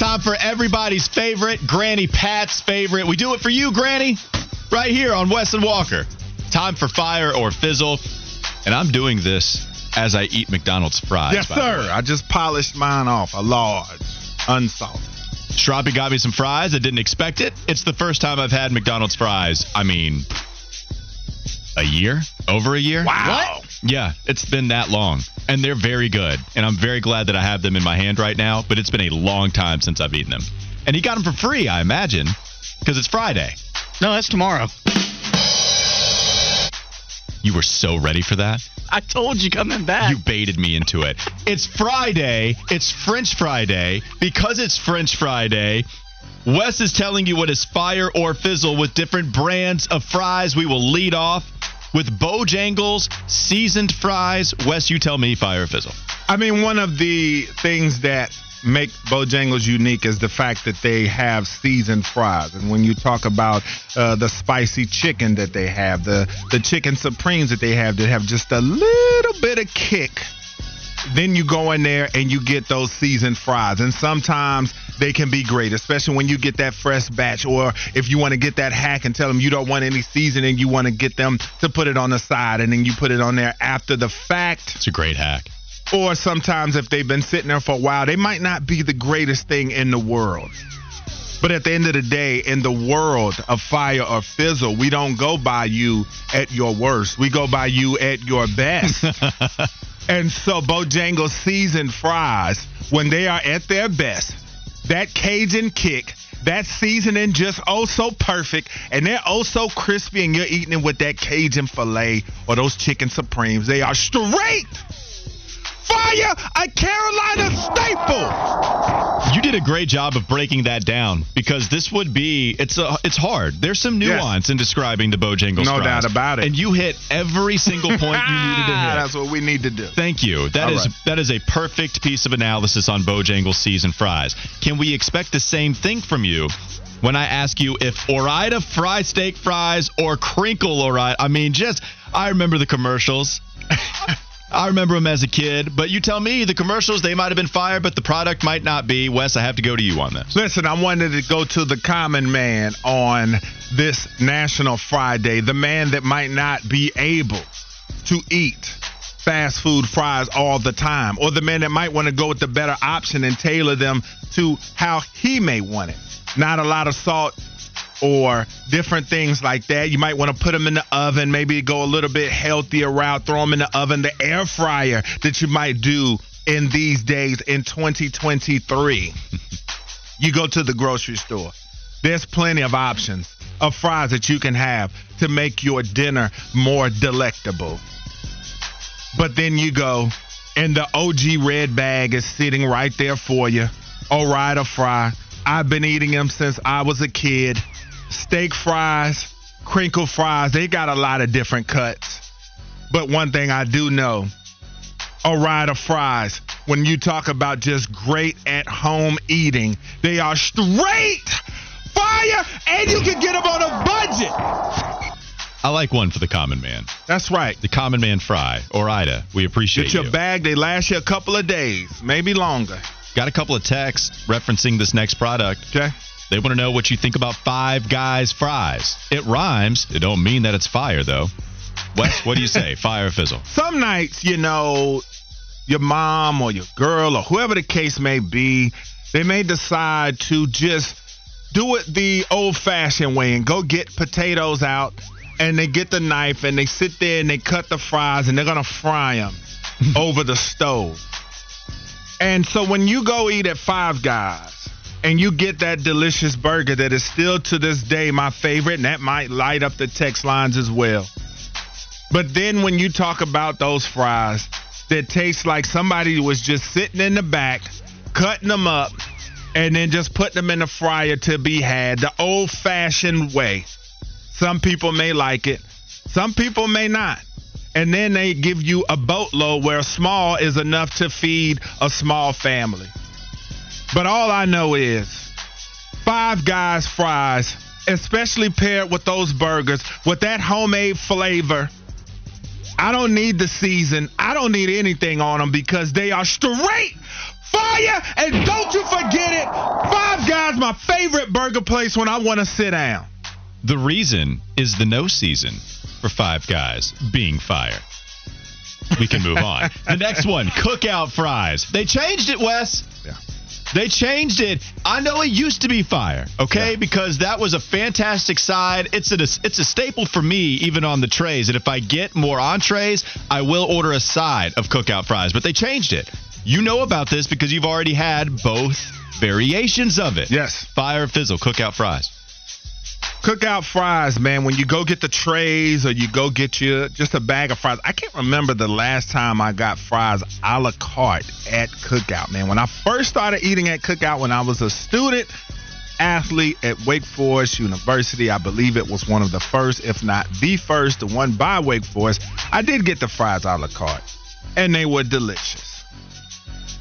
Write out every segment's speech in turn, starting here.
Time for everybody's favorite, Granny Pat's favorite. We do it for you, Granny, right here on Wes and Walker. Time for fire or fizzle. And I'm doing this as I eat McDonald's fries. Yes, sir. I just polished mine off. A large, unsalted. Strappy got me some fries. I didn't expect it. It's the first time I've had McDonald's fries. I mean, a year? Over a year? Wow. Yeah, it's been that long. And they're very good. And I'm very glad that I have them in my hand right now, but it's been a long time since I've eaten them. And he got them for free, I imagine, because it's Friday. No, that's tomorrow. You were so ready for that. I told you coming back. You baited me into it. It's Friday. It's French Fry Day. Because it's French Fry Day, Wes is telling you what is fire or fizzle with different brands of fries. We will lead off with Bojangles seasoned fries. Wes, you tell me fire fizzle. I mean, one of the things that make Bojangles unique is the fact that they have seasoned fries. And when you talk about uh, the spicy chicken that they have, the the chicken supremes that they have that have just a little bit of kick, then you go in there and you get those seasoned fries. And sometimes they can be great, especially when you get that fresh batch, or if you want to get that hack and tell them you don't want any seasoning, you want to get them to put it on the side, and then you put it on there after the fact. It's a great hack. Or sometimes if they've been sitting there for a while, they might not be the greatest thing in the world. But at the end of the day, in the world of fire or fizzle, we don't go by you at your worst. We go by you at your best. and so Bojangles seasoned fries, when they are at their best, that Cajun kick, that seasoning just oh so perfect, and they're oh so crispy, and you're eating it with that Cajun filet or those chicken supremes. They are straight fire, a Carolina staple. You did a great job of breaking that down because this would be it's a it's hard. There's some Yes. nuance in describing the Bojangles fries. No doubt about it. And you hit every single point you needed to hit. That's what we need to do. Thank you. That All is right. that is a perfect piece of analysis on Bojangles seasoned fries. Can we expect the same thing from you when I ask you if Ore-Ida fry steak fries or crinkle Ore-Ida? I mean, just I remember the commercials. I remember them as a kid, but you tell me the commercials they might have been fire, but the product might not be. Wes, I have to go to you on this. Listen, I wanted to go to the common man on this National Fry Day, the man that might not be able to eat fast food fries all the time, or the man that might want to go with the better option and tailor them to how he may want it. Not a lot of salt or different things like that. You might want to put them in the oven, maybe go a little bit healthier route, throw them in the oven, the air fryer that you might do in these days in 2023 you go to the grocery store. There's plenty of options of fries that you can have to make your dinner more delectable. But then you go, and the OG red bag is sitting right there for you. Ore-Ida fry. I've been eating them since I was a kid. Steak fries, crinkle fries, they got a lot of different cuts. But one thing I do know Ore-Ida fries. When you talk about just great at home eating, they are straight fire and you can get them on a budget. I like one for the common man. That's right. The common man fry, Ore-Ida. We appreciate Get your you. bag, they last you a couple of days, maybe longer. Got a couple of texts referencing this next product. Okay. They want to know what you think about Five Guys fries. It rhymes. It don't mean that it's fire though. Wes, what do you say? fire or fizzle? Some nights, you know, your mom or your girl or whoever the case may be, they may decide to just do it the old fashioned way and go get potatoes out and they get the knife and they sit there and they cut the fries and they're going to fry them over the stove. And so when you go eat at Five Guys and you get that delicious burger that is still to this day my favorite, and that might light up the text lines as well. But then when you talk about those fries that taste like somebody was just sitting in the back, cutting them up, and then just putting them in the fryer to be had the old fashioned way. Some people may like it, some people may not. And then they give you a boatload where small is enough to feed a small family. But all I know is Five Guys fries, especially paired with those burgers, with that homemade flavor. I don't need the season. I don't need anything on them because they are straight fire. And don't you forget it, Five Guys, my favorite burger place when I want to sit down. The reason is the no season for Five Guys being fire. We can move on. the next one, cookout fries. They changed it, Wes. They changed it. I know it used to be fire, okay? Yeah. Because that was a fantastic side. It's a it's a staple for me, even on the trays. And if I get more entrees, I will order a side of cookout fries. But they changed it. You know about this because you've already had both variations of it. Yes. Fire fizzle, cookout fries. Cookout fries, man. When you go get the trays or you go get you just a bag of fries. I can't remember the last time I got fries a la carte at Cookout, man. When I first started eating at Cookout when I was a student athlete at Wake Forest University, I believe it was one of the first, if not the first, the one by Wake Forest. I did get the fries a la carte, and they were delicious.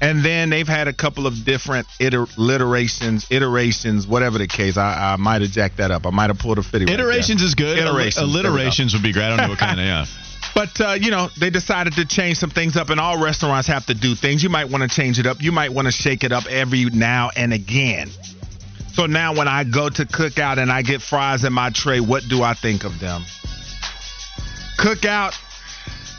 And then they've had a couple of different iterations, iterations, whatever the case. I, I might have jacked that up. I might have pulled a fitty. right. Iterations is good. Iterations. Alliterations would be great. I don't know what kind of, yeah. But uh, you know, they decided to change some things up, and all restaurants have to do things. You might want to change it up. You might want to shake it up every now and again. So now, when I go to Cookout and I get fries in my tray, what do I think of them? Cookout.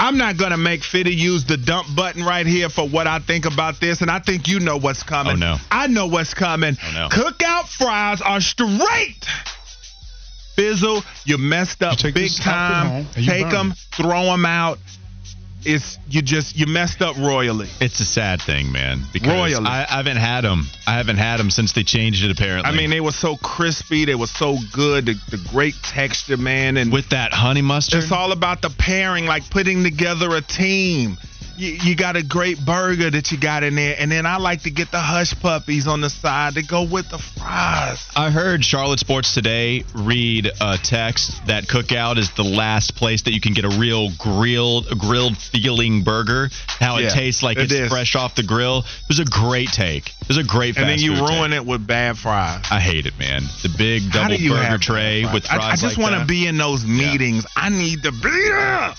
I'm not gonna make Fitty use the dump button right here for what I think about this, and I think you know what's coming. Oh, no. I know what's coming. Oh, no. Cookout fries are straight. Fizzle, you messed up take big time. home and you Take burn them, throw them out. It's you just you messed up royally. It's a sad thing, man. Because Royally. I, I haven't had them. I haven't had them since they changed it. Apparently, I mean, they were so crispy. They were so good. The, the great texture, man. And with that honey mustard. it's all about the pairing, like putting together a team. You, you got a great burger that you got in there, and then I like to get the hush puppies on the side to go with the fries. I heard Charlotte Sports Today read a text that Cookout is the last place that you can get a real grilled grilled feeling burger. How it tastes like it it's is. fresh off the grill. It was a great take. It was a great. And then you ruin take. it with bad fries. I hate it, man. The big double do burger tray bad with I- fries I, just like want to be in those meetings. I need to be there.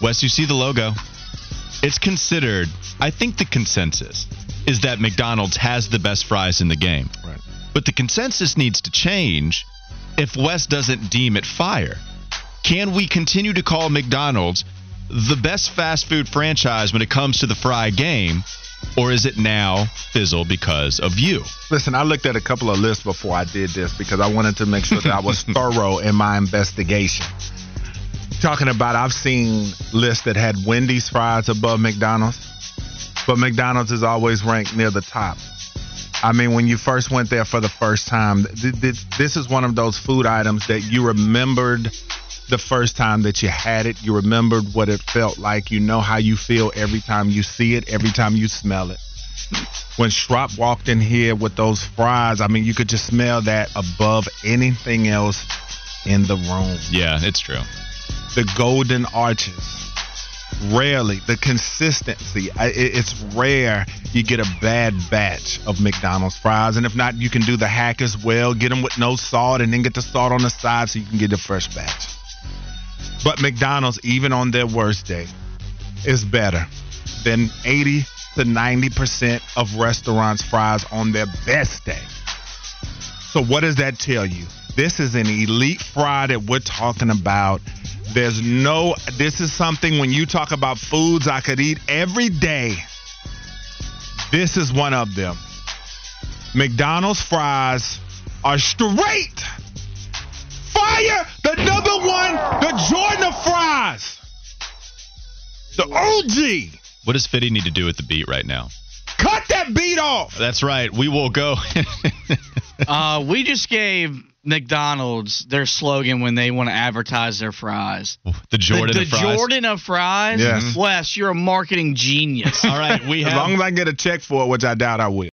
Wes, you see the logo. It's considered, I think the consensus is that McDonald's has the best fries in the game. Right. But the consensus needs to change if Wes doesn't deem it fire. Can we continue to call McDonald's the best fast food franchise when it comes to the fry game? Or is it now fizzle because of you? Listen, I looked at a couple of lists before I did this because I wanted to make sure that I was thorough in my investigation. Talking about, I've seen lists that had Wendy's fries above McDonald's, but McDonald's is always ranked near the top. I mean, when you first went there for the first time, th- th- this is one of those food items that you remembered the first time that you had it. You remembered what it felt like. You know how you feel every time you see it, every time you smell it when Schropp walked in here with those fries, I mean, you could just smell that above anything else in the room. Yeah, it's true. The golden arches. Rarely, the consistency. It's rare you get a bad batch of McDonald's fries. And if not, you can do the hack as well. Get them with no salt and then get the salt on the side so you can get the fresh batch. But McDonald's, even on their worst day, is better than 80 to 90% of restaurants' fries on their best day. So, what does that tell you? This is an elite fry that we're talking about. There's no, this is something when you talk about foods I could eat every day. This is one of them. McDonald's fries are straight fire. The number one, the Jordan of fries. The OG. What does Fitty need to do with the beat right now? Cut that beat off. That's right. We will go. Uh, we just gave McDonald's their slogan when they want to advertise their fries. the Jordan the the of fries. Jordan of fries. Yes. Wes, you're a marketing genius. All right, we As long as I get a check for it, which I doubt I will.